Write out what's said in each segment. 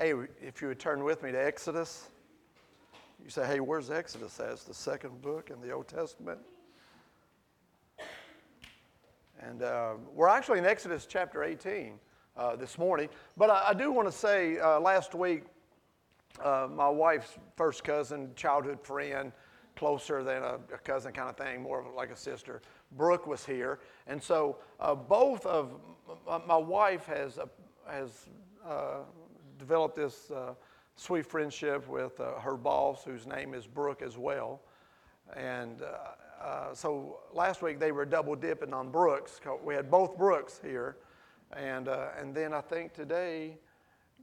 Hey, if you would turn with me to Exodus, you say, hey, where's Exodus? That's the second book in the Old Testament. And uh, we're actually in Exodus chapter 18 uh, this morning. But I, I do want to say uh, last week, uh, my wife's first cousin, childhood friend, closer than a, a, cousin kind of thing, more of like a sister, Brooke was here. And so uh, both of my, wife has, uh, has developed this sweet friendship with her boss, whose name is Brooke as well. And uh, so last week they were double dipping on Brooks. We had both Brooks here. And, uh, and then I think today,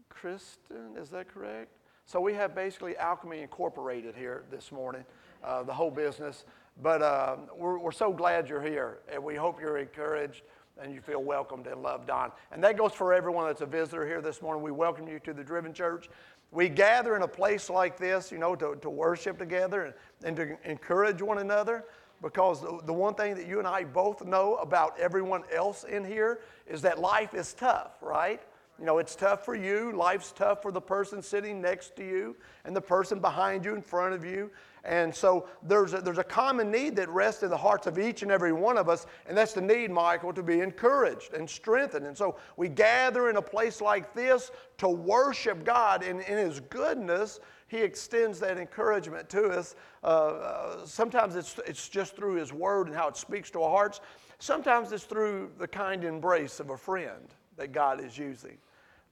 Kristen, is that correct? So we have basically Alchemy Incorporated here this morning, uh, the whole business. But uh, we're, we're so glad you're here, and we hope you're encouraged and you feel welcomed and loved on. And that goes for everyone that's a visitor here this morning. We welcome you to the Driven Church. We gather in a place like this, you know, to, to worship together and, and to encourage one another because the one thing that you and I both know about everyone else in here is that life is tough, right? You know, it's tough for you. Life's tough for the person sitting next to you and the person behind you, in front of you. And so there's a, there's a common need that rests in the hearts of each and every one of us, and that's the need, Michael, to be encouraged and strengthened. And so we gather in a place like this to worship God in, in His goodness he extends that encouragement to us. Uh, uh, sometimes it's, it's just through His Word and how it speaks to our hearts. Sometimes it's through the kind embrace of a friend that God is using,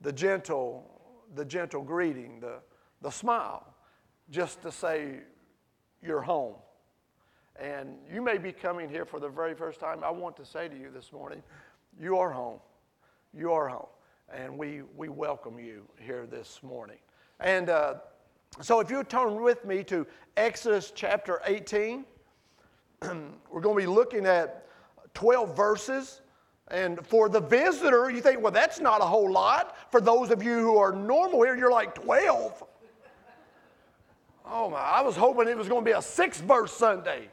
the gentle, the gentle greeting, the, the smile, just to say, You're home. And you may be coming here for the very first time. I want to say to you this morning, You are home. You are home. And we, we welcome you here this morning. And uh, so if you turn with me to Exodus chapter 18, we're going to be looking at 12 verses. And for the visitor, you think, well, that's not a whole lot. For those of you who are normal here, you're like 12. Oh my, I was hoping it was going to be a six verse Sunday.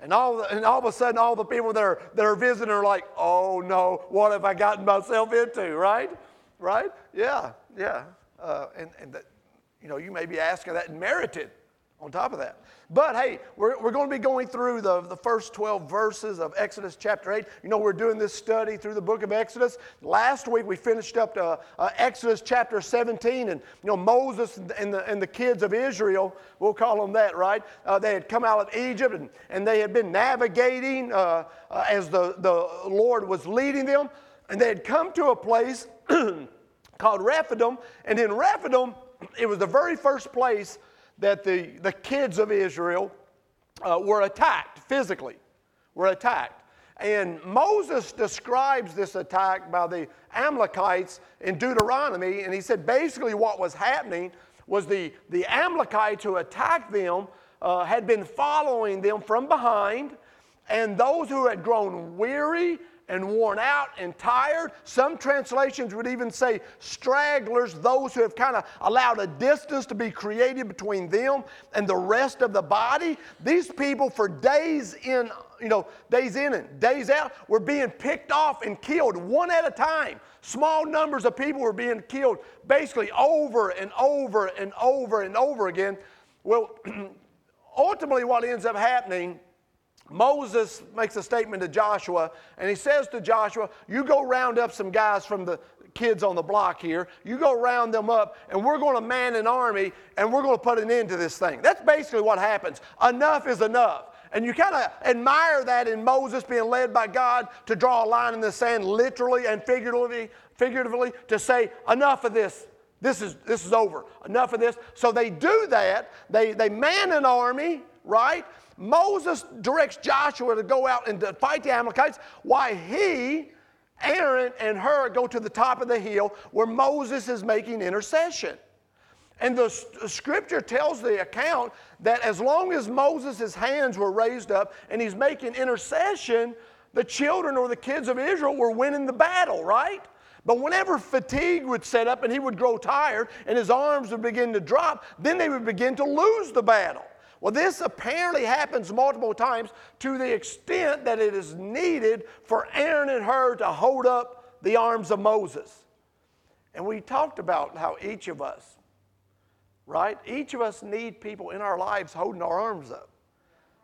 And all, and all of a sudden, all the people that are, that are visiting are like, oh no, what have I gotten myself into, right? Right? Yeah, yeah. Uh, and and that, you know, you may be asking that and merited on top of that. But hey, we're, we're going to be going through the, the first 12 verses of Exodus chapter 8. You know, we're doing this study through the book of Exodus. Last week we finished up to uh, Exodus chapter 17, and you know, Moses and the, and the kids of Israel, we'll call them that, right? Uh, they had come out of Egypt and, and they had been navigating uh, uh as the, the Lord was leading them, and they had come to a place called Rephidim, and in Rephidim, it was the very first place that the, the kids of Israel uh, were attacked physically, were attacked. And Moses describes this attack by the Amalekites in Deuteronomy, and he said basically what was happening was the, the Amalekites who attacked them uh, had been following them from behind, and those who had grown weary and worn out and tired. Some translations would even say stragglers, those who have kind of allowed a distance to be created between them and the rest of the body. These people, for days in, you know, days in and days out, were being picked off and killed one at a time. Small numbers of people were being killed basically over and over and over and over again. Well, ultimately, what ends up happening Moses makes a statement to Joshua, and he says to Joshua, You go round up some guys from the kids on the block here. You go round them up, and we're going to man an army, and we're going to put an end to this thing. That's basically what happens. Enough is enough. And you kind of admire that in Moses being led by God to draw a line in the sand, literally and figuratively, figuratively to say, Enough of this. This is, this is over. Enough of this. So they do that. They, they man an army, right? Moses directs Joshua to go out and to fight the Amalekites, why he, Aaron, and Hur go to the top of the hill where Moses is making intercession. And the scripture tells the account that as long as Moses' hands were raised up and he's making intercession, the children or the kids of Israel were winning the battle, right? But whenever fatigue would set up and he would grow tired and his arms would begin to drop, then they would begin to lose the battle. Well, this apparently happens multiple times to the extent that it is needed for Aaron and Hur to hold up the arms of Moses. And we talked about how each of us, right? Each of us need people in our lives holding our arms up.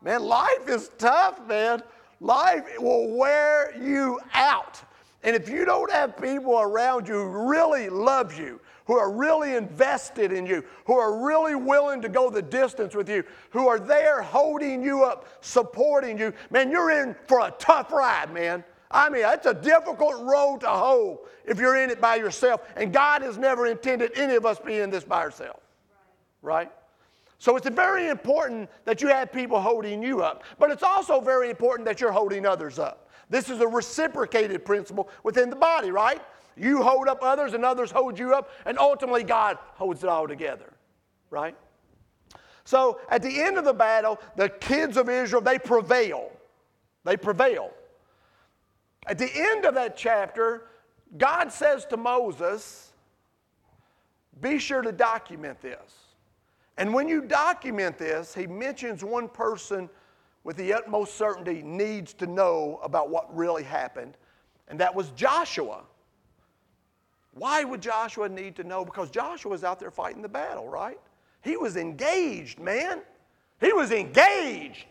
Man, life is tough, man. Life will wear you out. And if you don't have people around you who really love you, who are really invested in you, who are really willing to go the distance with you, who are there holding you up, supporting you, man, you're in for a tough ride, man. I mean, it's a difficult road to hoe if you're in it by yourself. And God has never intended any of us be in this by ourselves. Right? So it's very important that you have people holding you up. But it's also very important that you're holding others up. This is a reciprocated principle within the body, right? You hold up others and others hold you up, and ultimately God holds it all together, right? So at the end of the battle, the kids of Israel, they prevail. They prevail. At the end of that chapter, God says to Moses, Be sure to document this. And when you document this, he mentions one person with the utmost certainty needs to know about what really happened, and that was Joshua. Why would Joshua need to know? Because Joshua was out there fighting the battle, right? He was engaged, man. He was engaged.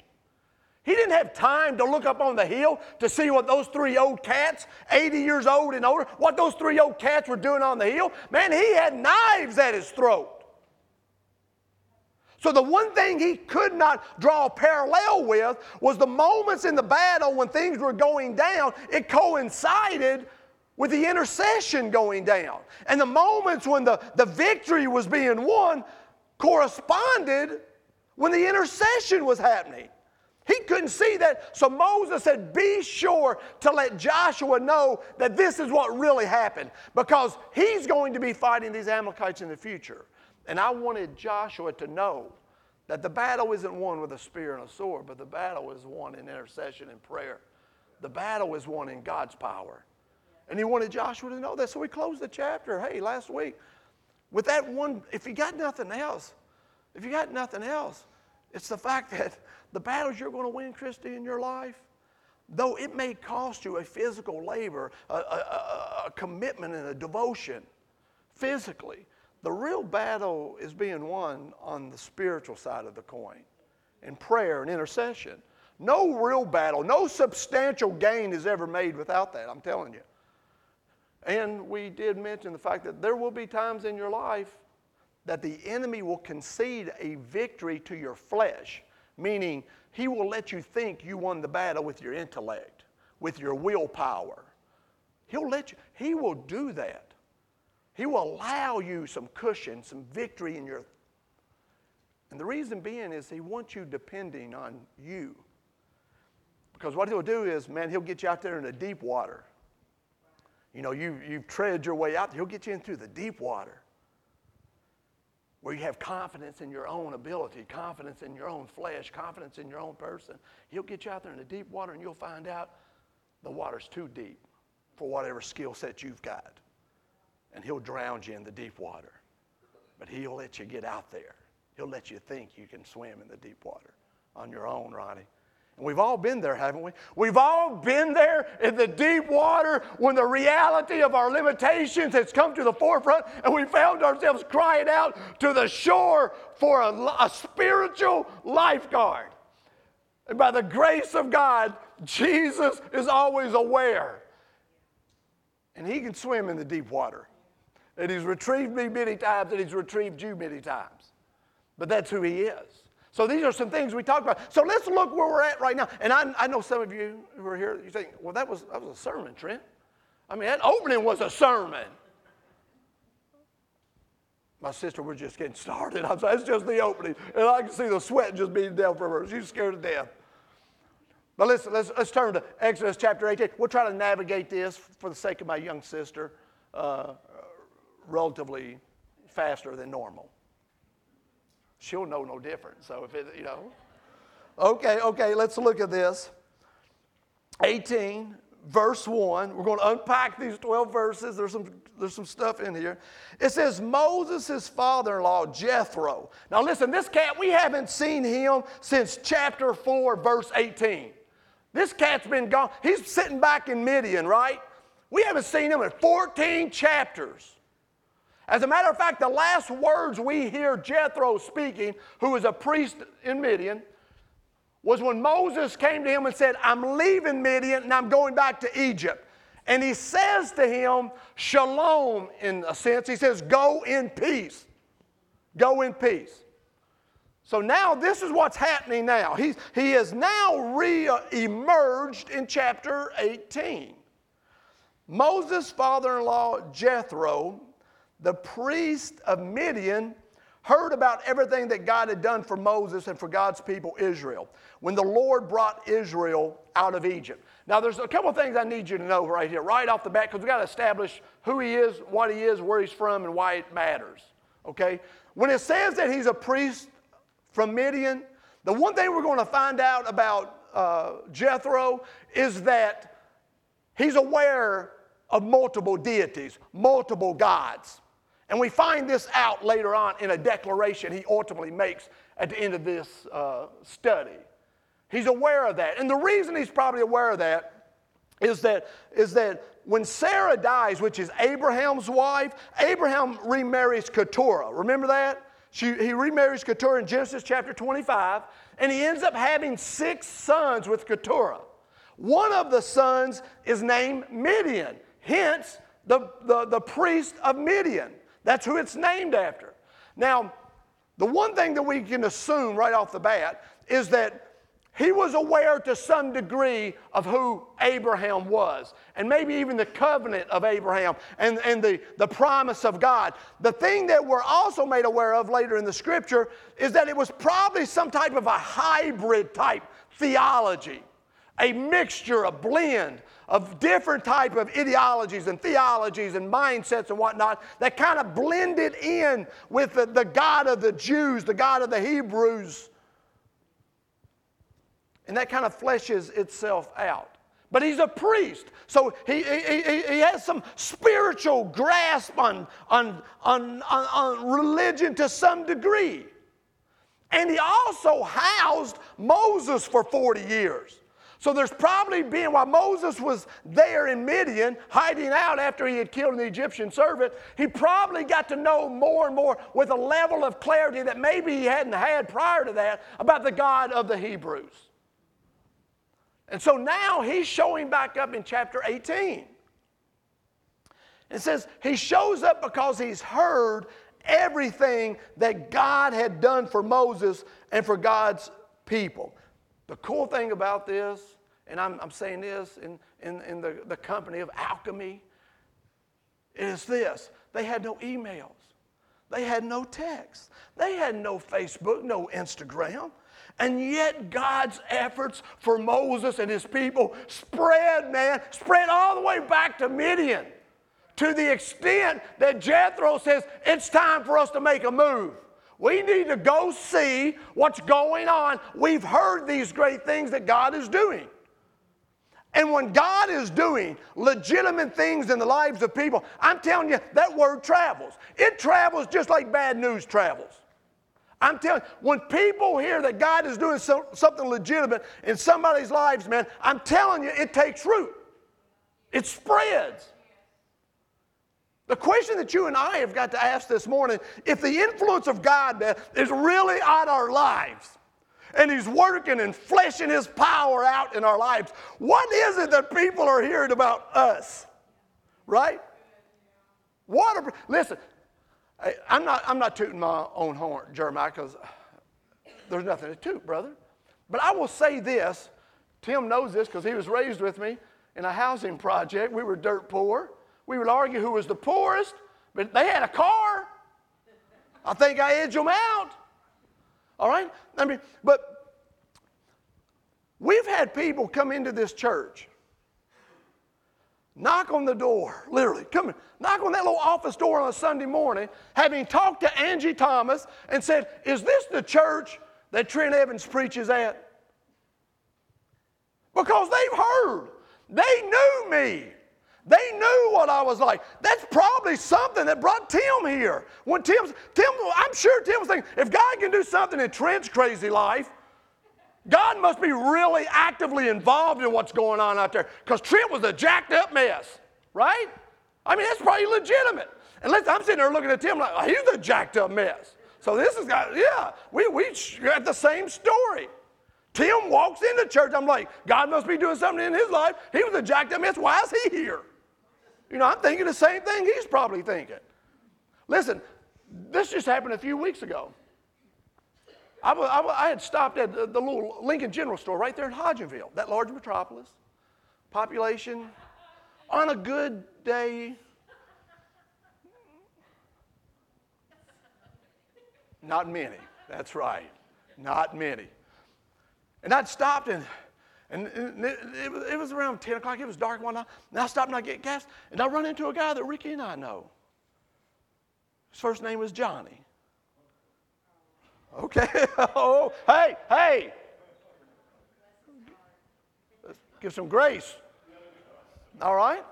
He didn't have time to look up on the hill to see what those three old cats, 80 years old and older, what those three old cats were doing on the hill. Man, he had knives at his throat. So, the one thing he could not draw a parallel with was the moments in the battle when things were going down, it coincided with the intercession going down. And the moments when the, the victory was being won corresponded when the intercession was happening. He couldn't see that. So Moses said, Be sure to let Joshua know that this is what really happened because he's going to be fighting these Amalekites in the future. And I wanted Joshua to know that the battle isn't won with a spear and a sword, but the battle is won in intercession and prayer. The battle is won in God's power. And he wanted Joshua to know that. So we closed the chapter, hey, last week, with that one, if you got nothing else, if you got nothing else, it's the fact that the battles you're going to win, Christy, in your life, though it may cost you a physical labor, a, a, a, a commitment, and a devotion physically, the real battle is being won on the spiritual side of the coin in prayer and intercession. No real battle, no substantial gain is ever made without that, I'm telling you. And we did mention the fact that there will be times in your life that the enemy will concede a victory to your flesh, meaning he will let you think you won the battle with your intellect, with your willpower. He'll let you, he will do that. He will allow you some cushion, some victory in your. And the reason being is he wants you depending on you. Because what he'll do is, man, he'll get you out there in the deep water. You know, you, you've tread your way out. He'll get you into the deep water where you have confidence in your own ability, confidence in your own flesh, confidence in your own person. He'll get you out there in the deep water and you'll find out the water's too deep for whatever skill set you've got and he'll drown you in the deep water. But he'll let you get out there. He'll let you think you can swim in the deep water on your own, Ronnie. And we've all been there, haven't we? We've all been there in the deep water when the reality of our limitations has come to the forefront and we found ourselves crying out to the shore for a, a spiritual lifeguard. And by the grace of God, Jesus is always aware. And he can swim in the deep water. And he's retrieved me many times, and he's retrieved you many times. But that's who he is. So these are some things we talked about. So let's look where we're at right now. And I, I know some of you who are here, you think, well, that was, that was a sermon, Trent. I mean, that opening was a sermon. My sister was just getting started. I'm it's just the opening. And I can see the sweat just being down from her. She's scared to death. But listen, let's, let's turn to Exodus chapter 18. We'll try to navigate this for the sake of my young sister. Uh, relatively faster than normal. She'll know no different. So if it, you know. Okay, okay, let's look at this. 18, verse 1. We're going to unpack these 12 verses. There's some, there's some stuff in here. It says, Moses' father in law, Jethro. Now, listen, this cat, we haven't seen him since chapter 4, verse 18. This cat's been gone. He's sitting back in Midian, right? We haven't seen him in 14 chapters. As a matter of fact, the last words we hear Jethro speaking, who was a priest in Midian, was when Moses came to him and said, I'm leaving Midian and I'm going back to Egypt. And he says to him, Shalom, in a sense. He says, Go in peace. Go in peace. So now this is what's happening now. He's, he is now re emerged in chapter 18. Moses' father in law, Jethro, the priest of Midian, heard about everything that God had done for Moses and for God's people, Israel, when the Lord brought Israel out of Egypt. Now, there's a couple of things I need you to know right here, right off the bat, because we've got to establish who he is, what he is, where he's from, and why it matters. Okay? When it says that he's a priest from Midian, the one thing we're going to find out about uh, Jethro is that he's aware of multiple deities, multiple gods. And we find this out later on in a declaration he ultimately makes at the end of this uh, study. He's aware of that. And the reason he's probably aware of that is that, is that when Sarah dies, which is Abraham's wife, Abraham remarries Keturah. Remember that? She, he remarries Keturah in Genesis chapter 25, and he ends up having six sons with Keturah. One of the sons is named Midian, hence the, the, the priest of Midian. That's who it's named after. Now, the one thing that we can assume right off the bat is that he was aware to some degree of who Abraham was, and maybe even the covenant of Abraham and, and the, the promise of God. The thing that we're also made aware of later in the scripture is that it was probably some type of a hybrid type theology, a mixture, a blend of different type of ideologies and theologies and mindsets and whatnot that kind of blended in with the, the God of the Jews, the God of the Hebrews. And that kind of fleshes itself out. But he's a priest, so he, he, he, has some spiritual grasp on, on, on, on, on religion to some degree. And he also housed Moses for 40 years. So there's probably been, while Moses was there in Midian, hiding out after he had killed an Egyptian servant, he probably got to know more and more with a level of clarity that maybe he hadn't had prior to that about the God of the Hebrews. And so now he's showing back up in chapter 18. It says he shows up because he's heard everything that God had done for Moses and for God's people. The cool thing about this, and I'm, I'm saying this in, in, in the, the company of alchemy, is this they had no emails, they had no text, they had no Facebook, no Instagram. And yet, God's efforts for Moses and his people spread, man, spread all the way back to Midian to the extent that Jethro says, It's time for us to make a move. We need to go see what's going on. We've heard these great things that God is doing. And when God is doing legitimate things in the lives of people, I'm telling you, that word travels. It travels just like bad news travels. I'm telling you, when people hear that God is doing so, something legitimate in somebody's lives, man, I'm telling you, it takes root. It spreads. The question that you and I have got to ask this morning if the influence of God is really on our lives, and He's working and fleshing His power out in our lives, what is it that people are hearing about us? Right? What a, listen, I'm not, I'm not tooting my own horn, Jeremiah, because there's nothing to toot, brother. But I will say this Tim knows this because he was raised with me in a housing project. We were dirt poor. We would argue who was the poorest, but they had a car. I think I edged them out. All right? I mean, but we've had people come into this church, knock on the door, literally, come knock on that little office door on a Sunday morning, having talked to Angie Thomas and said, Is this the church that Trent Evans preaches at? Because they've heard, they knew me. They knew what I was like. That's probably something that brought Tim here. When Tim's, Tim, I'm sure Tim was thinking, if God can do something in Trent's crazy life, God must be really actively involved in what's going on out there. Because Trent was a jacked up mess, right? I mean, that's probably legitimate. And listen, I'm sitting there looking at Tim like, oh, he's a jacked up mess. So this is, uh, yeah, we, we got the same story. Tim walks into church. I'm like, God must be doing something in his life. He was a jacked up mess. Why is he here? You know, I'm thinking the same thing he's probably thinking. Listen, this just happened a few weeks ago. I, had stopped at the, the, little Lincoln General Store right there in Hodgenville, that large metropolis. Population, on a good day, not many. That's right, not many. And I'd stopped and, and it, was around 10 o'clock. It was dark one night. And I stopped and I get gas. And I run into a guy that Ricky and I know. His first name was Johnny. Okay. oh, hey, hey. Let's give some grace. All right?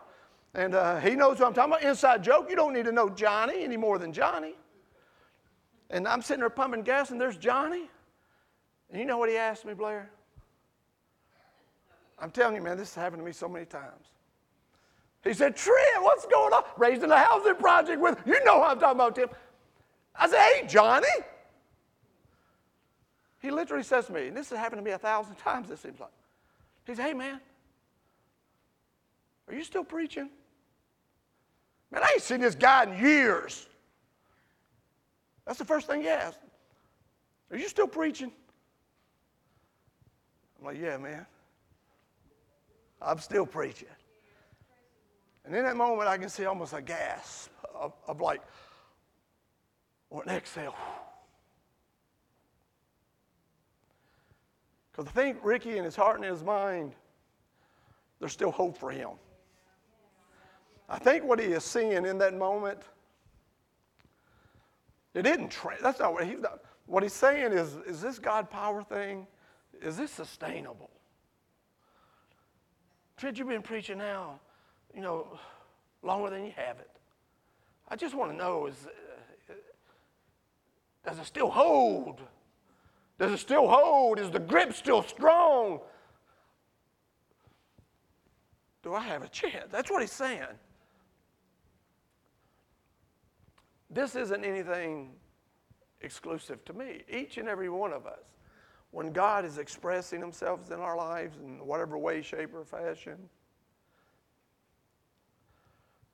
And uh, he knows what I'm talking about. Inside joke, you don't need to know Johnny any more than Johnny. And I'm sitting there pumping gas, and there's Johnny. And you know what he asked me, Blair? I'm telling you, man, this has happened to me so many times. He said, Trent, what's going on? Raising a housing project with, you know what I'm talking about, Tim. I said, hey, Johnny. He literally says to me, and this has happened to me a thousand times, it seems like. He said, hey, man, are you still preaching? Man, I ain't seen this guy in years. That's the first thing he asked. Are you still preaching? I'm like, yeah, man. I'm still preaching. And in that moment, I can see almost a gasp of, of like, or an exhale. Because I think Ricky in his heart and his mind, there's still hope for him. I think what he is seeing in that moment, it didn't, tra- that's not what he's not, what he's saying is, is this God power thing, is this sustainable? Trent, you've been preaching now, you know, longer than you have it. I just want to know is, uh, does it still hold? Does it still hold? Is the grip still strong? Do I have a chance? That's what he's saying. This isn't anything exclusive to me. Each and every one of us, when God is expressing Himself in our lives in whatever way, shape, or fashion,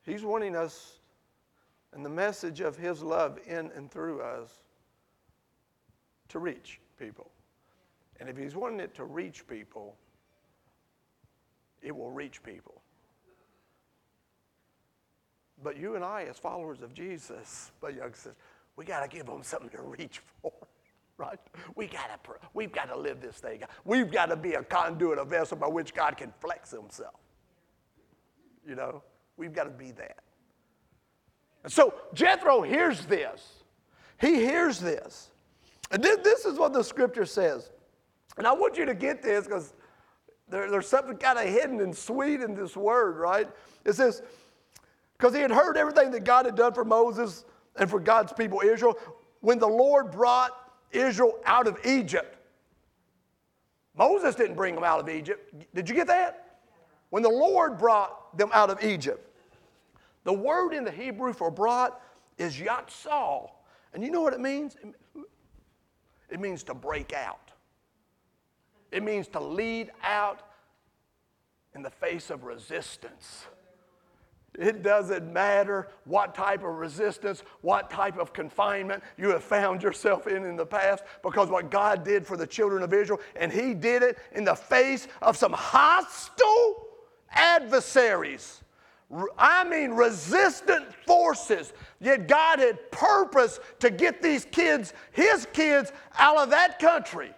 He's wanting us and the message of His love in and through us to reach people. And if He's wanting it to reach people, it will reach people. But you and I, as followers of Jesus, but young says, we got to give them something to reach for, right? We got to, we've got to live this thing. We've got to be a conduit, a vessel by which God can flex Himself. You know, we've got to be that. And so Jethro hears this. He hears this. And this is what the scripture says. And I want you to get this because there, there's something kind of hidden and sweet in this word, right? It says, because he had heard everything that God had done for Moses and for God's people Israel when the Lord brought Israel out of Egypt. Moses didn't bring them out of Egypt. Did you get that? When the Lord brought them out of Egypt. The word in the Hebrew for brought is yatsal. And you know what it means? It means to break out. It means to lead out in the face of resistance. It doesn't matter what type of resistance, what type of confinement you have found yourself in in the past, because what God did for the children of Israel, and He did it in the face of some hostile adversaries. I mean, resistant forces. Yet God had purpose to get these kids, His kids, out of that country.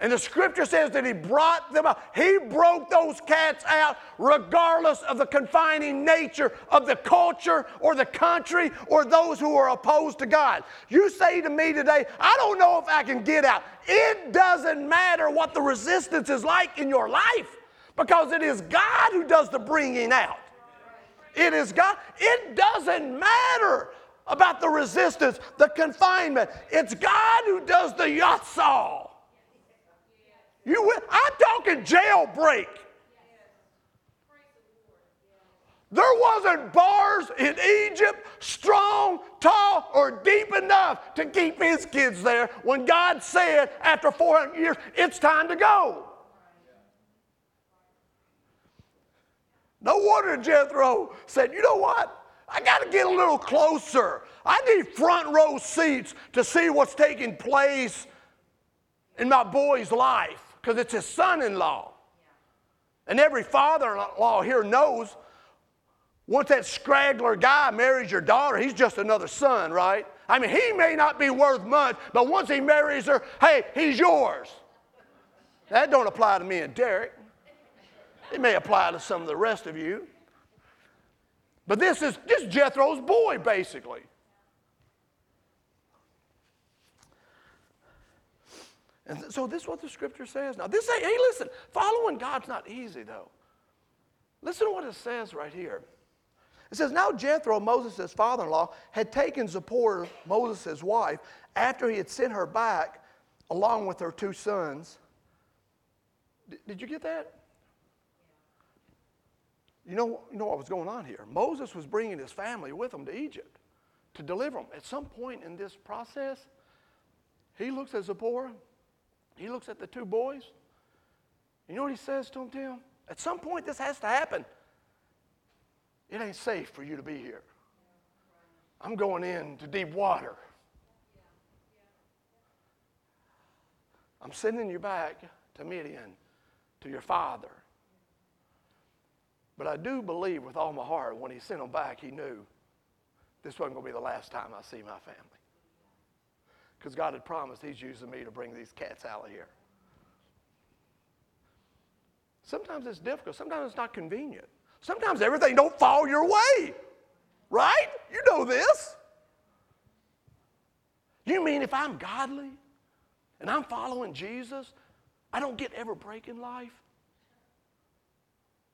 And the scripture says that he brought them out. He broke those cats out regardless of the confining nature of the culture or the country or those who are opposed to God. You say to me today, I don't know if I can get out. It doesn't matter what the resistance is like in your life because it is God who does the bringing out. It is God. It doesn't matter about the resistance, the confinement. It's God who does the yatsal. You, I'm talking jailbreak. There wasn't bars in Egypt strong, tall, or deep enough to keep his kids there when God said after 400 years, it's time to go. No wonder Jethro said, you know what? I got to get a little closer. I need front row seats to see what's taking place in my boy's life because it's his son in law. And every father in law here knows once that scraggler guy marries your daughter, he's just another son, right? I mean, he may not be worth much, but once he marries her, hey, he's yours. That don't apply to me and Derek. It may apply to some of the rest of you. But this is just Jethro's boy, basically. And so this is what the scripture says. Now, this hey, listen, following God's not easy though. Listen to what it says right here. It says, Now Jethro, Moses' father in law, had taken Zipporah, Moses' wife, after he had sent her back along with her two sons. D- did you get that? You know, you know what was going on here? Moses was bringing his family with him to Egypt to deliver them. At some point in this process, he looks at Zipporah, he looks at the two boys. You know what he says to them, Tim? At some point, this has to happen. It ain't safe for you to be here. I'm going into deep water. I'm sending you back to Midian, to your father. But I do believe with all my heart when he sent them back, he knew this wasn't going to be the last time I see my family. Because God had promised he's using me to bring these cats out of here. Sometimes it's difficult. Sometimes it's not convenient. Sometimes everything don't fall your way. Right? You know this. You mean if I'm godly and I'm following Jesus, I don't get ever break in life?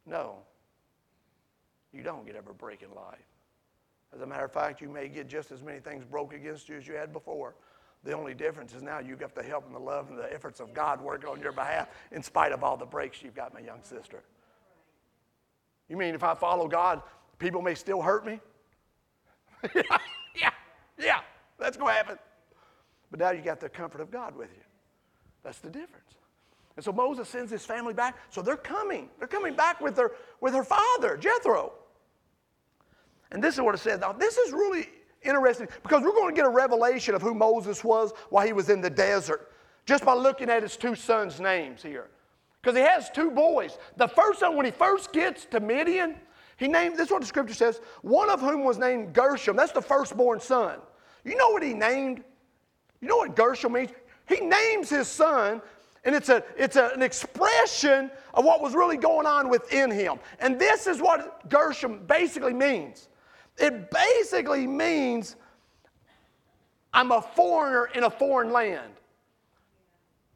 No you don't get ever break in life. As a matter of fact, you may get just as many things broke against you as you had before. The only difference is now you've got the help and the love and the efforts of God working on your behalf in spite of all the breaks you've got, my young sister. You mean if I follow God, people may still hurt me? yeah, yeah, that's going to happen. But now you got the comfort of God with you. That's the difference. And so Moses sends his family back. So they're coming. They're coming back with their, with her father, Jethro. And this is what it says. Now, this is really interesting because we're going to get a revelation of who Moses was while he was in the desert just by looking at his two sons' names here. Because he has two boys. The first son, when he first gets to Midian, he named, this is what the scripture says, one of whom was named Gershom. That's the firstborn son. You know what he named? You know what Gershom means? He names his son and it's, a, it's a, an expression of what was really going on within him. And this is what Gershom basically means it basically means I'm a foreigner in a foreign land.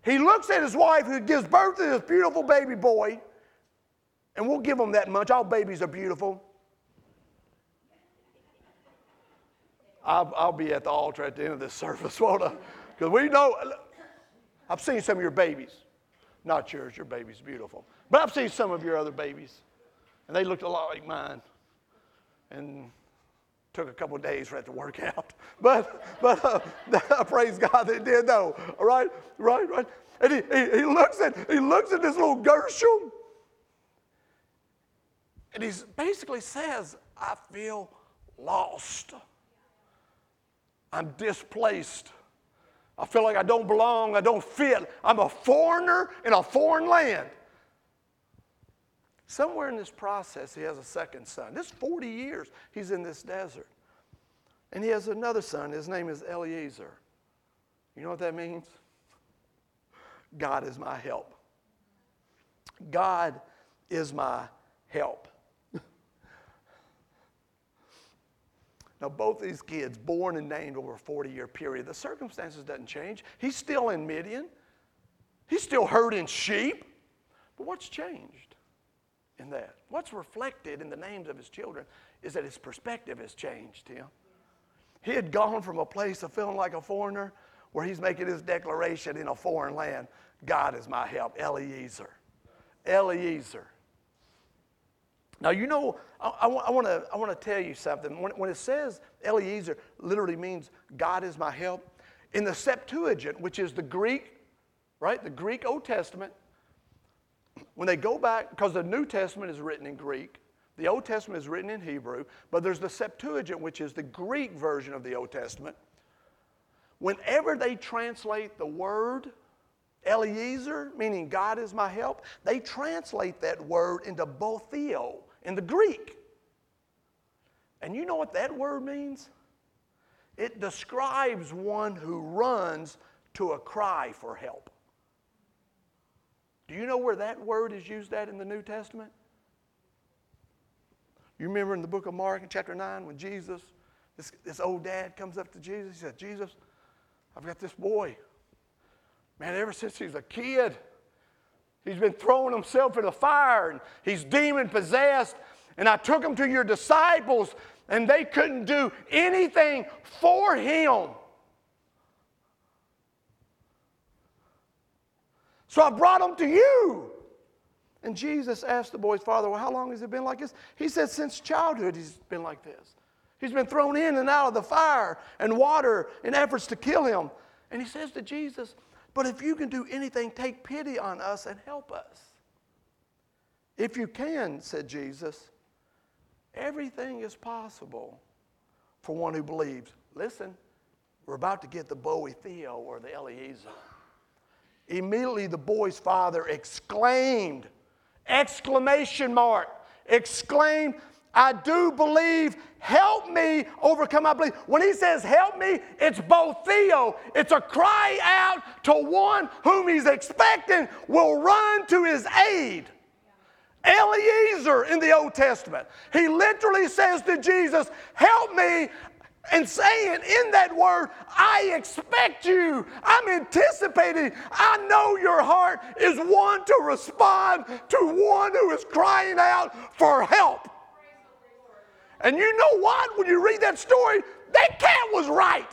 He looks at his wife who gives birth to this beautiful baby boy, and we'll give him that much. All babies are beautiful. I'll, I'll be at the altar at the end of this service, won't I? Because we know, I've seen some of your babies. Not yours, your baby's beautiful. But I've seen some of your other babies, and they looked a lot like mine. And took a couple days for it to work out. But, but uh, praise God that it did though. All right, right, right. And he, he, he, looks at, he looks at this little Gershom, and he basically says, I feel lost. I'm displaced. I feel like I don't belong, I don't fit. I'm a foreigner in a foreign land. Somewhere in this process, he has a second son. This 40 years he's in this desert. And he has another son. His name is Eliezer. You know what that means? God is my help. God is my help. Now, both these kids, born and named over a 40 year period, the circumstances doesn't change. He's still in Midian. He's still herding sheep. But what's changed in that? What's reflected in the names of his children is that his perspective has changed, Tim. He had gone from a place of feeling like a foreigner where he's making his declaration in a foreign land God is my help, Eliezer. Eliezer. Now, you know, I, I, I want to tell you something. When, when it says Eliezer literally means God is my help, in the Septuagint, which is the Greek, right? The Greek Old Testament, when they go back, because the New Testament is written in Greek, the Old Testament is written in Hebrew, but there's the Septuagint, which is the Greek version of the Old Testament. Whenever they translate the word Eliezer, meaning God is my help, they translate that word into Boetheo in the Greek. And you know what that word means? It describes one who runs to a cry for help. Do you know where that word is used at in the New Testament? You remember in the book of Mark in chapter 9 when Jesus, this, this old dad comes up to Jesus, he said, Jesus, I've got this boy. Man, ever since he's a kid, he's been throwing himself in the fire and he's demon possessed. And I took him to your disciples and they couldn't do anything for him. So I brought him to you. And Jesus asked the boy's father, Well, how long has it been like this? He said, Since childhood, he's been like this. He's been thrown in and out of the fire and water in efforts to kill him. And he says to Jesus, But if you can do anything, take pity on us and help us. If you can, said Jesus, everything is possible for one who believes. Listen, we're about to get the Boetheo or the Eliezer. Immediately the boy's father exclaimed, exclamation mark, exclaimed, I do believe, help me overcome my belief. When he says help me, it's Boetheo. It's a cry out to one whom he's expecting will run to his aid. Eliezer in the Old Testament. He literally says to Jesus, Help me and saying in that word, I expect you. I'm anticipating. I know your heart is one to respond to one who is crying out for help. And you know what? When you read that story, that cat was right.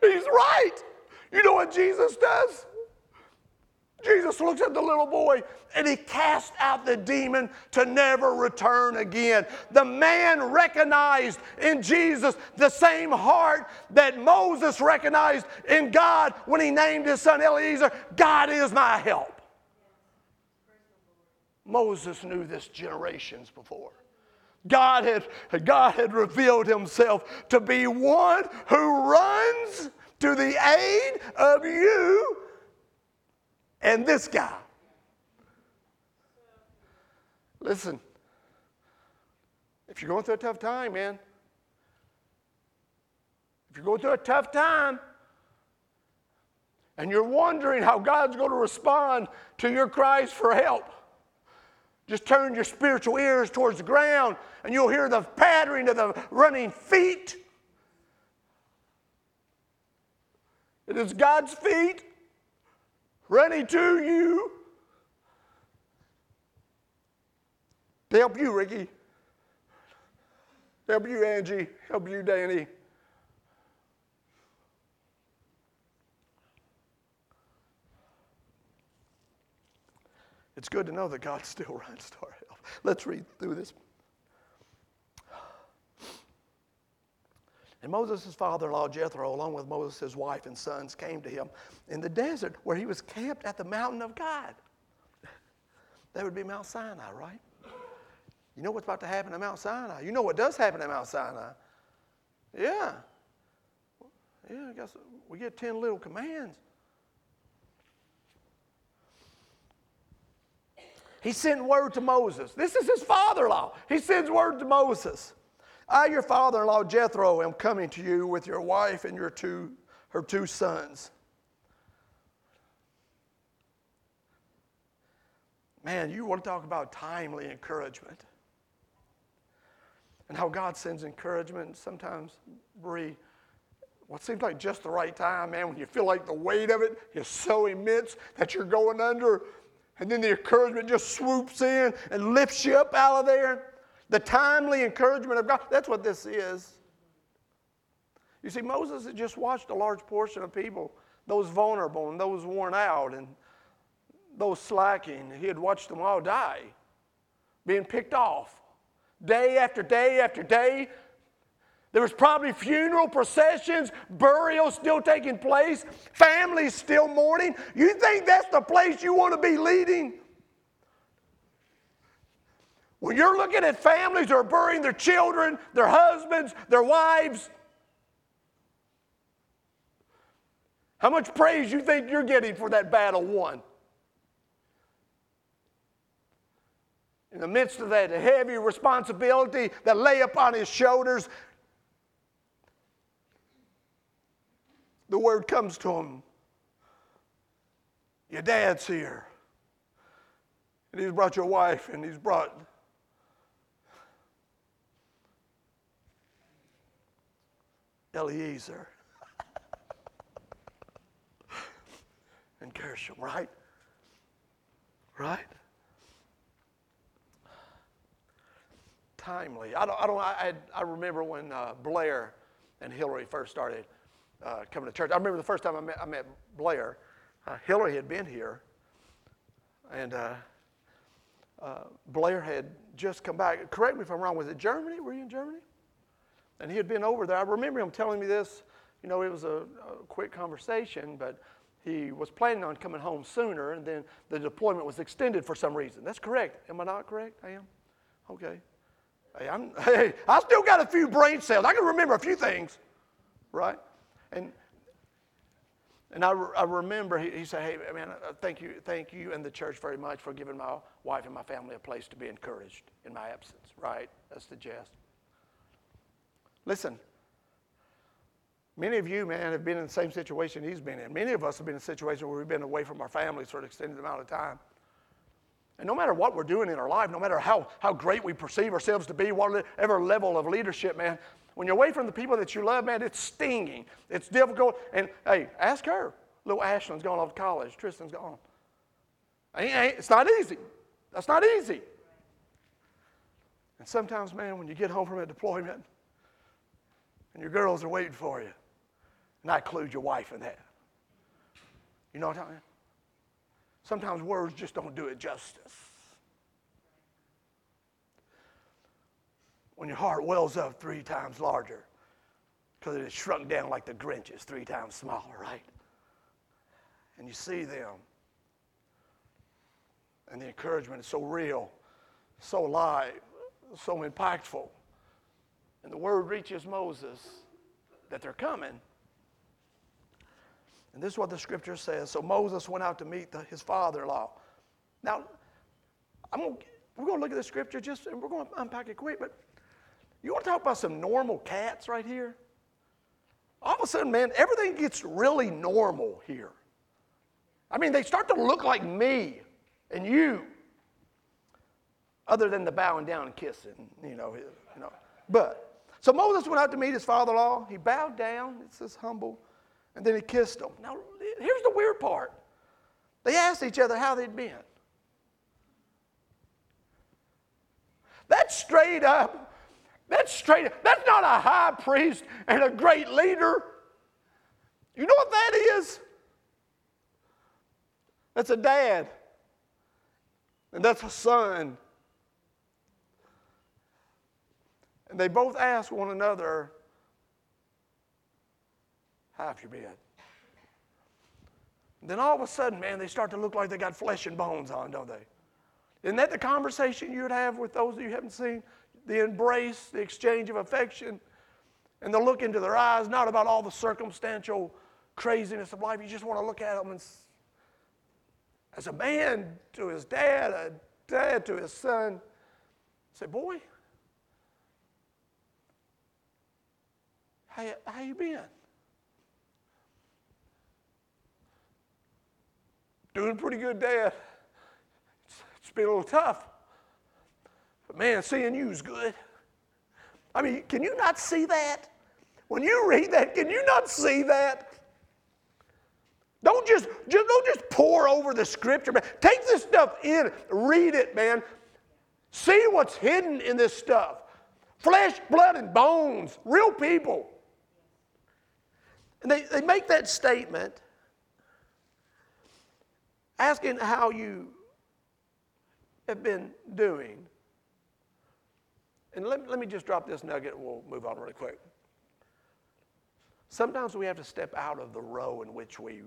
He's right. You know what Jesus does? Jesus looks at the little boy and he cast out the demon to never return again. The man recognized in Jesus the same heart that Moses recognized in God when he named his son Eliezer God is my help. Moses knew this generations before. God had, God had revealed himself to be one who runs to the aid of you and this guy. Listen, if you're going through a tough time, man, if you're going through a tough time and you're wondering how God's going to respond to your cries for help, just turn your spiritual ears towards the ground and you'll hear the pattering of the running feet. It is God's feet ready to you to help you, Ricky. Help you, Angie. Help you, Danny. It's good to know that God still runs to our help. Let's read through this. And Moses' father in law, Jethro, along with Moses' wife and sons, came to him in the desert where he was camped at the mountain of God. That would be Mount Sinai, right? You know what's about to happen at Mount Sinai? You know what does happen at Mount Sinai? Yeah. Yeah, I guess we get 10 little commands. He sent word to Moses. This is his father in law. He sends word to Moses. I, your father in law Jethro, am coming to you with your wife and your two, her two sons. Man, you want to talk about timely encouragement and how God sends encouragement. Sometimes, Bree, what seems like just the right time, man, when you feel like the weight of it is so immense that you're going under, and then the encouragement just swoops in and lifts you up out of there. The timely encouragement of God. That's what this is. You see, Moses had just watched a large portion of people, those vulnerable and those worn out and those slacking. He had watched them all die, being picked off. day after day after day. There was probably funeral processions, burials still taking place, families still mourning. You think that's the place you want to be leading? When you're looking at families that are burying their children, their husbands, their wives, how much praise you think you're getting for that battle won? In the midst of that heavy responsibility that lay upon his shoulders, the word comes to him Your dad's here. And he's brought your wife, and he's brought Eliezer and Gershom, right? Right? Timely. I don't, I, don't, I, I remember when uh, Blair and Hillary first started uh, coming to church. I remember the first time I met, I met Blair. Uh, Hillary had been here, and uh, uh, Blair had just come back. Correct me if I'm wrong. Was it Germany? Were you in Germany? And he had been over there. I remember him telling me this. You know, it was a, a quick conversation, but he was planning on coming home sooner, and then the deployment was extended for some reason. That's correct. Am I not correct? I am. Okay. Hey, I'm, hey, I still got a few brain cells. I can remember a few things, right? And and I, I remember he, he said, "Hey, man, uh, thank you, thank you, and the church very much for giving my wife and my family a place to be encouraged in my absence." Right? That's the jest. Listen, many of you, man, have been in the same situation he's been in. Many of us have been in a situation where we've been away from our families for an extended amount of time. And no matter what we're doing in our life, no matter how, how great we perceive ourselves to be, whatever level of leadership, man, when you're away from the people that you love, man, it's stinging. It's difficult. And hey, ask her. Little Ashlyn's gone off to college. Tristan's gone. It's not easy. That's not easy. And sometimes, man, when you get home from a deployment and your girls are waiting for you, and I include your wife in that. You know what I'm talking Sometimes words just don't do it justice. When your heart wells up three times larger, because it is shrunk down like the Grinch's, three times smaller, right? And you see them, and the encouragement is so real, so live, so impactful. And the word reaches Moses that they're coming. And this is what the scripture says. So Moses went out to meet the, his father in law. Now, I'm gonna, we're going to look at the scripture just, and we're going to unpack it quick, but you want to talk about some normal cats right here? All of a sudden, man, everything gets really normal here. I mean, they start to look like me and you, other than the bowing down and kissing, you know, you know. But so Moses went out to meet his father-in-law. He bowed down. It says humble and then he kissed him. Now, here's the weird part they asked each other how they'd been. That's straight up. That's straight up. That's not a high priest and a great leader. You know what that is? That's a dad. And that's a son. And they both ask one another, half your bed. Then all of a sudden, man, they start to look like they got flesh and bones on, don't they? Isn't that the conversation you would have with those that you haven't seen? The embrace, the exchange of affection, and the look into their eyes, not about all the circumstantial craziness of life. You just want to look at them and, as a man to his dad, a dad to his son, say, boy, how, how you been? Doing pretty good, Dad. It's, it's been a little tough. But man, seeing you is good. I mean, can you not see that? When you read that, can you not see that? Don't just, just don't just pore over the scripture, man. Take this stuff in, read it, man. See what's hidden in this stuff. Flesh, blood, and bones, real people. And they, they make that statement asking how you have been doing. and let, let me just drop this nugget and we'll move on really quick. Sometimes we have to step out of the row in which we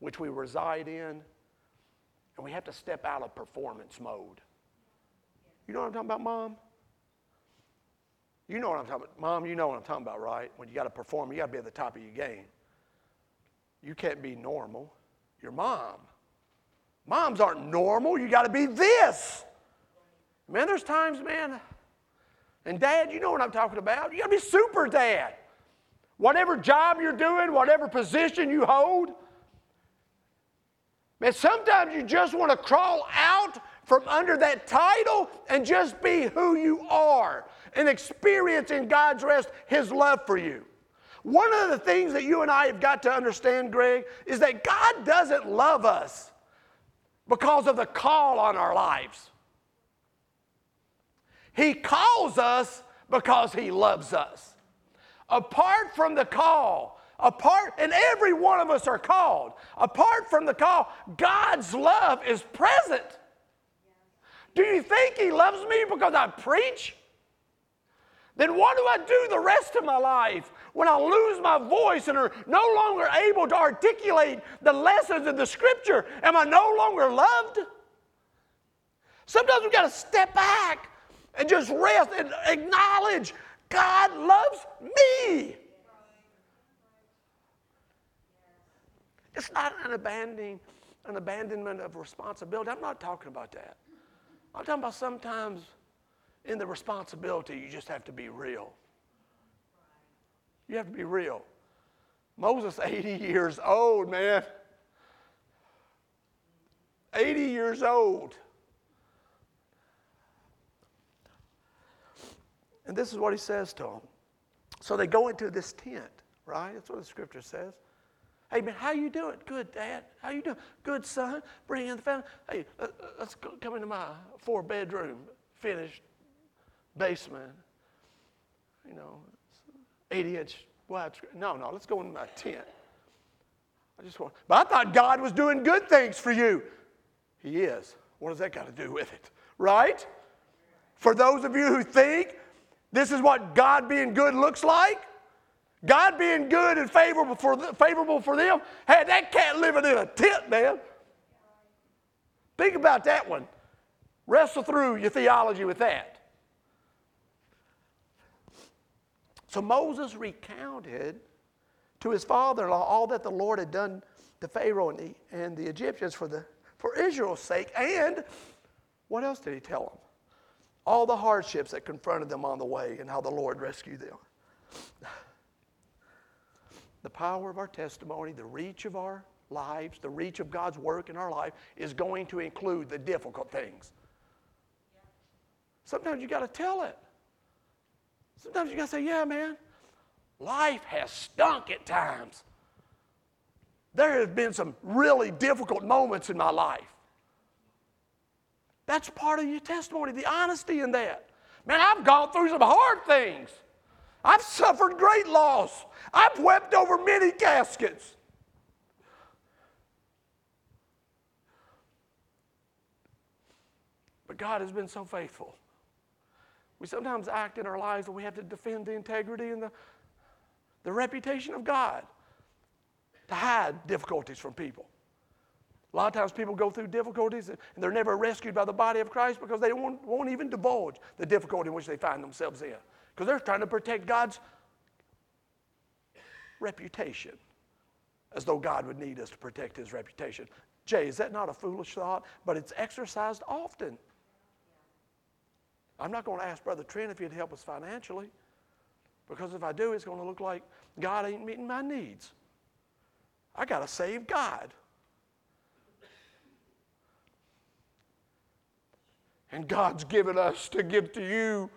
which we reside in, and we have to step out of performance mode. You know what I'm talking about, Mom? You know what I'm talking about. Mom, you know what I'm talking about, right? When you got to perform, you got to be at the top of your game. You can't be normal. You're mom. Moms aren't normal. You got to be this. Man, there's times, man, and dad, you know what I'm talking about. You got to be super dad. Whatever job you're doing, whatever position you hold, man, sometimes you just want to crawl out from under that title and just be who you are and experience in God's rest His love for you. One of the things that you and I have got to understand, Greg, is that God doesn't love us because of the call on our lives. He calls us because He loves us. Apart from the call, apart, and every one of us are called, apart from the call, God's love is present. Do you think He loves me because I preach? Then what do I do the rest of my life when I lose my voice and are no longer able to articulate the lessons of the scripture? Am I no longer loved? Sometimes we've got to step back and just rest and acknowledge God loves me. It's not an abandoning, an abandonment of responsibility. I'm not talking about that. I'm talking about sometimes in the responsibility, you just have to be real. You have to be real. Moses, 80 years old, man. 80 years old. And this is what he says to them. So they go into this tent, right? That's what the scripture says. Hey, man, how you doing? Good, Dad. How you doing? Good, son. Bring in the family. Hey, uh, uh, let's come into my four-bedroom, finished basement. You know, 80-inch wide. No, no, let's go in my tent. I just want. But I thought God was doing good things for you. He is. What does that got to do with it? Right? For those of you who think this is what God being good looks like. God being good and favorable for, favorable for them. Hey, that cat living in a tent, man. Think about that one. Wrestle through your theology with that. So Moses recounted to his father in law all that the Lord had done to Pharaoh and the, and the Egyptians for, the, for Israel's sake. And what else did he tell them? all the hardships that confronted them on the way and how the Lord rescued them. The power of our testimony, the reach of our lives, the reach of God's work in our life is going to include the difficult things. Sometimes you got to tell it. Sometimes you got to say, yeah, man, life has stunk at times. There have been some really difficult moments in my life. That's part of your testimony, the honesty in that. Man, I've gone through some hard things. I've suffered great loss. I've wept over many caskets. But God has been so faithful. We sometimes act in our lives that we have to defend the integrity and the, the reputation of God to hide difficulties from people. A lot of times people go through difficulties and they're never rescued by the body of Christ because they won't, won't even divulge the difficulty in which they find themselves in. Because they're trying to protect God's reputation as though God would need us to protect his reputation. Jay, is that not a foolish thought? But it's exercised often. I'm not going to ask Brother Trent if he'd help us financially because if I do, it's going to look like God ain't meeting my needs. I got to save God. and God's given us to give to you.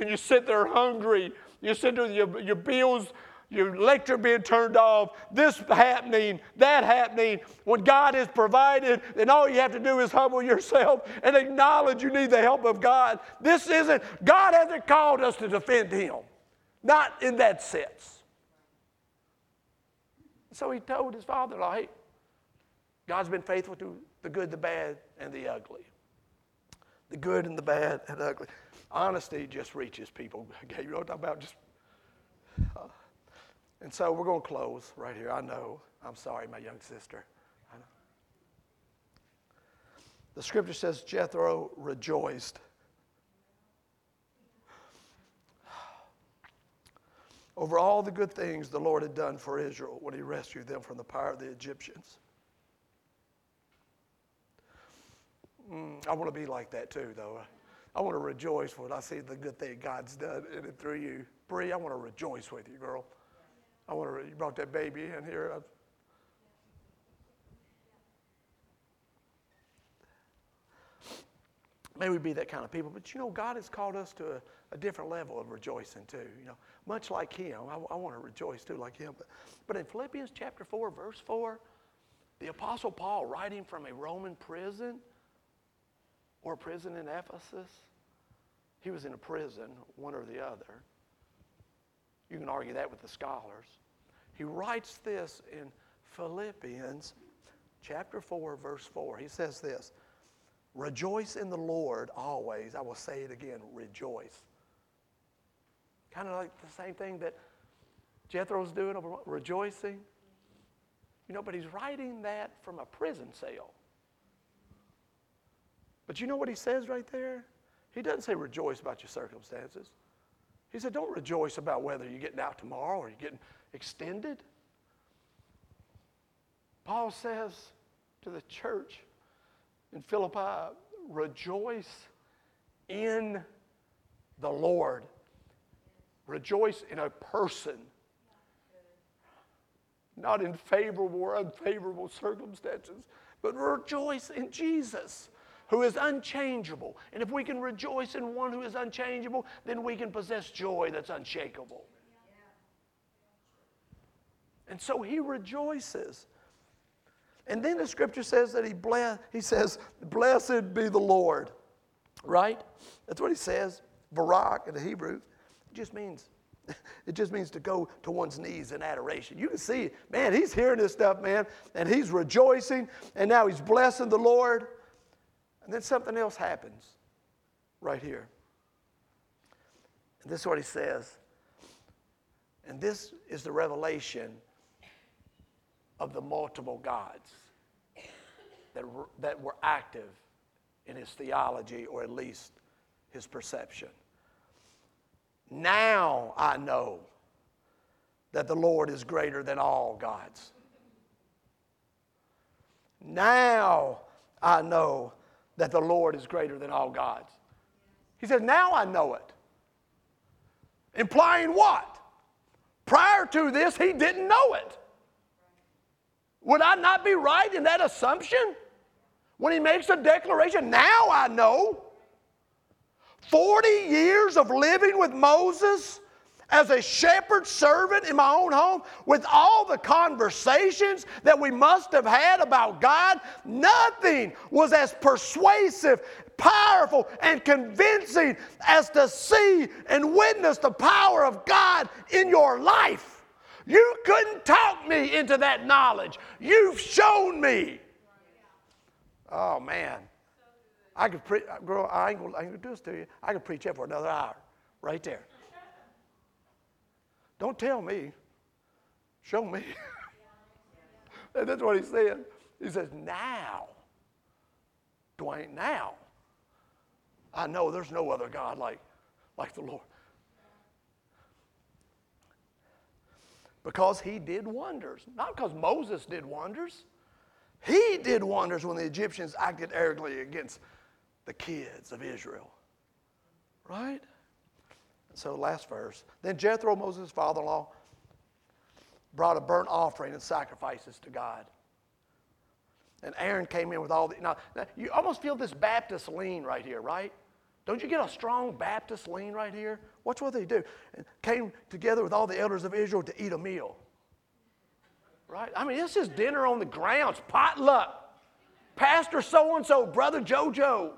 And you sit there hungry. You sit there with your, your bills, your electric being turned off, this happening, that happening. When God has provided, then all you have to do is humble yourself and acknowledge you need the help of God. This isn't, God hasn't called us to defend Him, not in that sense. So he told his father, like, God's been faithful to the good, the bad, and the ugly. The good and the bad and ugly. Honesty just reaches people. Okay, you know what I'm talking about? Just, uh, and so we're going to close right here. I know. I'm sorry, my young sister. The scripture says Jethro rejoiced. Over all the good things the Lord had done for Israel when he rescued them from the power of the Egyptians. Mm, I want to be like that too, though. I want to rejoice when I see the good thing God's done in and through you. Bree, I want to rejoice with you, girl. I want to. You brought that baby in here. May we be that kind of people, but you know, God has called us to a, a different level of rejoicing too. You know, much like Him, I, I want to rejoice too, like Him. But, but in Philippians chapter four, verse four, the Apostle Paul, writing from a Roman prison, or a prison in Ephesus? He was in a prison, one or the other. You can argue that with the scholars. He writes this in Philippians chapter 4, verse 4. He says this Rejoice in the Lord always. I will say it again rejoice. Kind of like the same thing that Jethro's doing, over rejoicing. You know, but he's writing that from a prison cell. But you know what he says right there? He doesn't say rejoice about your circumstances. He said, don't rejoice about whether you're getting out tomorrow or you're getting extended. Paul says to the church in Philippi, rejoice in the Lord. Rejoice in a person, not in favorable or unfavorable circumstances, but rejoice in Jesus who is unchangeable. And if we can rejoice in one who is unchangeable, then we can possess joy that's unshakable. And so he rejoices. And then the scripture says that he bless, he says, Blessed be the Lord. Right? That's what he says. Barak in the Hebrew. It just means it just means to go to one's knees in adoration. You can see, man, he's hearing this stuff, man, and he's rejoicing, and now he's blessing the Lord. And then something else happens right here. And this is what he says. And this is the revelation of the multiple gods that were, that were active in his theology, or at least his perception. Now I know that the Lord is greater than all gods. Now I know that the Lord is greater than all gods. He says, Now I know it. Implying what? Prior to this, he didn't know it. Would I not be right in that assumption? When he makes a declaration, now I know. 40 years of living with Moses, as a shepherd servant in my own home, with all the conversations that we must have had about God, nothing was as persuasive, powerful, and convincing as to see and witness the power of God in your life. You couldn't talk me into that knowledge. You've shown me. Oh, man. I could preach, girl, I ain't gonna do this to you. I could preach that for another hour right there. Don't tell me. Show me. and that's what he said. He says, Now, Dwayne, now, I know there's no other God like, like the Lord. Because he did wonders. Not because Moses did wonders. He did wonders when the Egyptians acted arrogantly against the kids of Israel. Right? So, last verse. Then Jethro, Moses' father in law, brought a burnt offering and sacrifices to God. And Aaron came in with all the. Now, you almost feel this Baptist lean right here, right? Don't you get a strong Baptist lean right here? Watch what they do. And came together with all the elders of Israel to eat a meal. Right? I mean, this is dinner on the grounds, potluck. Pastor so and so, brother JoJo.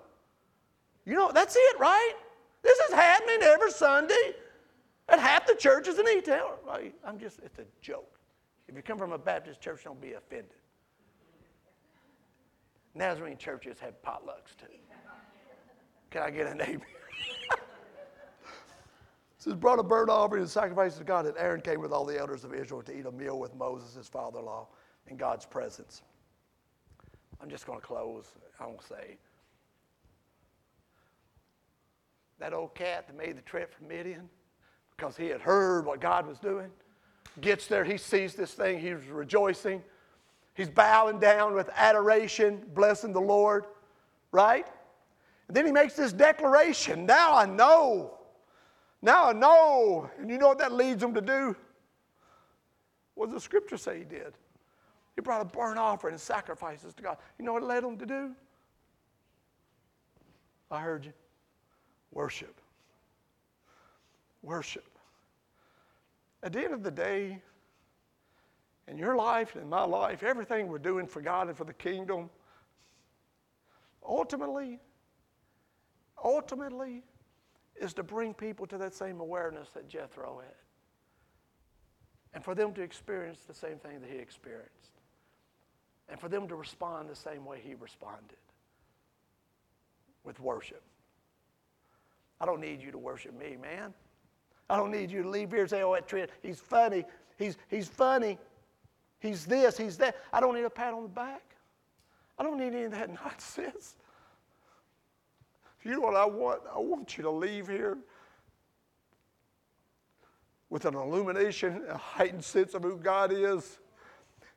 You know, that's it, right? This is happening every Sunday at half the churches in E-Town. I'm just, it's a joke. If you come from a Baptist church, don't be offended. Nazarene churches have potlucks too. Can I get an amen? says, brought a burnt offering and sacrifices to God, and Aaron came with all the elders of Israel to eat a meal with Moses, his father in law, in God's presence. I'm just going to close. I won't say. That old cat that made the trip from Midian because he had heard what God was doing gets there, he sees this thing, he's rejoicing. He's bowing down with adoration, blessing the Lord, right? And then he makes this declaration Now I know. Now I know. And you know what that leads him to do? What does the scripture say he did? He brought a burnt offering and sacrifices to God. You know what it led him to do? I heard you. Worship. Worship. At the end of the day, in your life and in my life, everything we're doing for God and for the kingdom, ultimately, ultimately, is to bring people to that same awareness that Jethro had. And for them to experience the same thing that he experienced. And for them to respond the same way he responded with worship. I don't need you to worship me, man. I don't need you to leave here and say, oh, that Trent, he's funny. He's, he's funny. He's this, he's that. I don't need a pat on the back. I don't need any of that nonsense. You know what I want? I want you to leave here with an illumination, a heightened sense of who God is.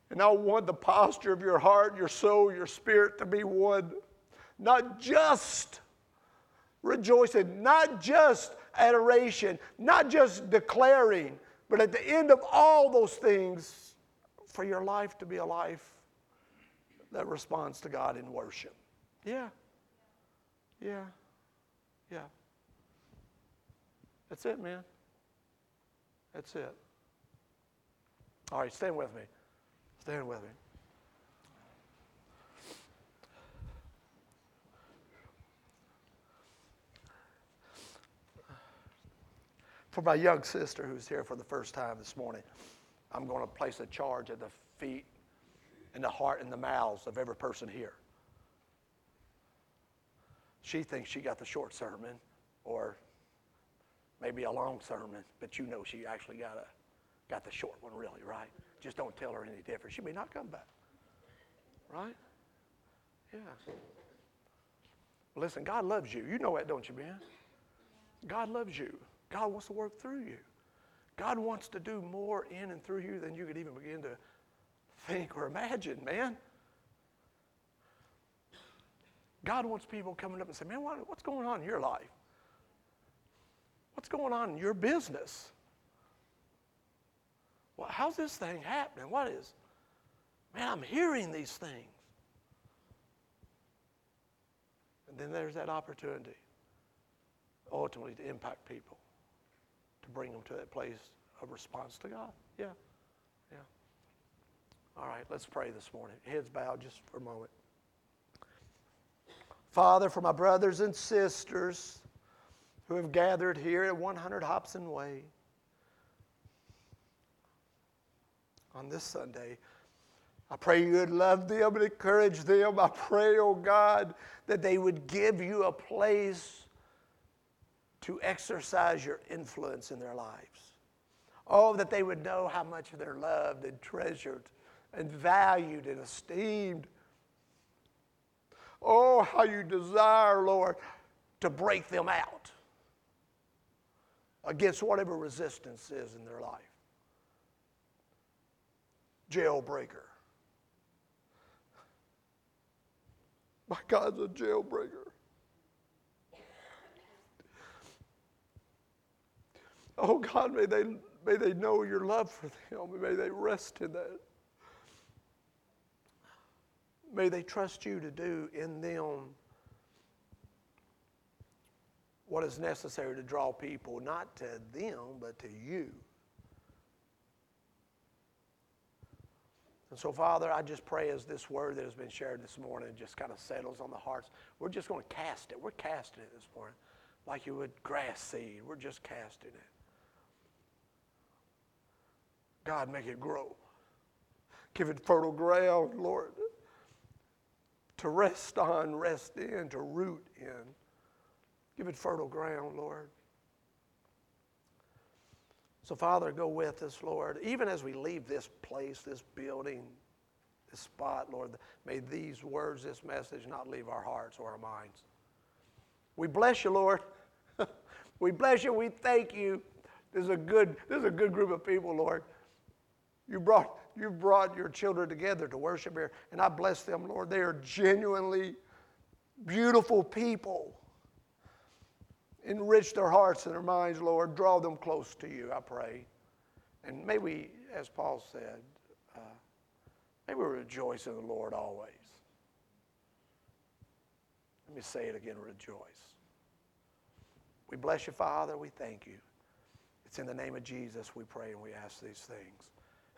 And I want the posture of your heart, your soul, your spirit to be one. Not just rejoicing, not just adoration, not just declaring, but at the end of all those things, for your life to be a life that responds to God in worship. Yeah. Yeah. Yeah. That's it, man. That's it. All right, stand with me. Stand with me. For my young sister who's here for the first time this morning, I'm going to place a charge at the feet and the heart and the mouths of every person here. She thinks she got the short sermon or maybe a long sermon, but you know she actually got, a, got the short one, really, right? Just don't tell her any different. She may not come back, right? Yeah. Listen, God loves you. You know that, don't you, man? God loves you. God wants to work through you. God wants to do more in and through you than you could even begin to think or imagine, man. God wants people coming up and saying, Man, what, what's going on in your life? What's going on in your business? Well, how's this thing happening? What is? Man, I'm hearing these things. And then there's that opportunity ultimately to impact people to bring them to that place of response to God. Yeah, yeah. All right, let's pray this morning. Heads bowed just for a moment. Father, for my brothers and sisters who have gathered here at 100 Hobson Way on this Sunday, I pray you would love them and encourage them. I pray, oh God, that they would give you a place to exercise your influence in their lives. Oh, that they would know how much they're loved and treasured and valued and esteemed. Oh, how you desire, Lord, to break them out against whatever resistance is in their life. Jailbreaker. My God's a jailbreaker. Oh God, may they, may they know your love for them. May they rest in that. May they trust you to do in them what is necessary to draw people, not to them, but to you. And so, Father, I just pray as this word that has been shared this morning just kind of settles on the hearts, we're just going to cast it. We're casting it this morning like you would grass seed. We're just casting it. God, make it grow. Give it fertile ground, Lord, to rest on, rest in, to root in. Give it fertile ground, Lord. So, Father, go with us, Lord. Even as we leave this place, this building, this spot, Lord, may these words, this message not leave our hearts or our minds. We bless you, Lord. we bless you. We thank you. This is a good, this is a good group of people, Lord. You brought, you brought your children together to worship here, and I bless them, Lord. They are genuinely beautiful people. Enrich their hearts and their minds, Lord. Draw them close to you, I pray. And may we, as Paul said, uh, may we rejoice in the Lord always. Let me say it again rejoice. We bless you, Father. We thank you. It's in the name of Jesus we pray and we ask these things.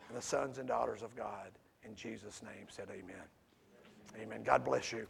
And the sons and daughters of God, in Jesus' name, said amen. Amen. God bless you.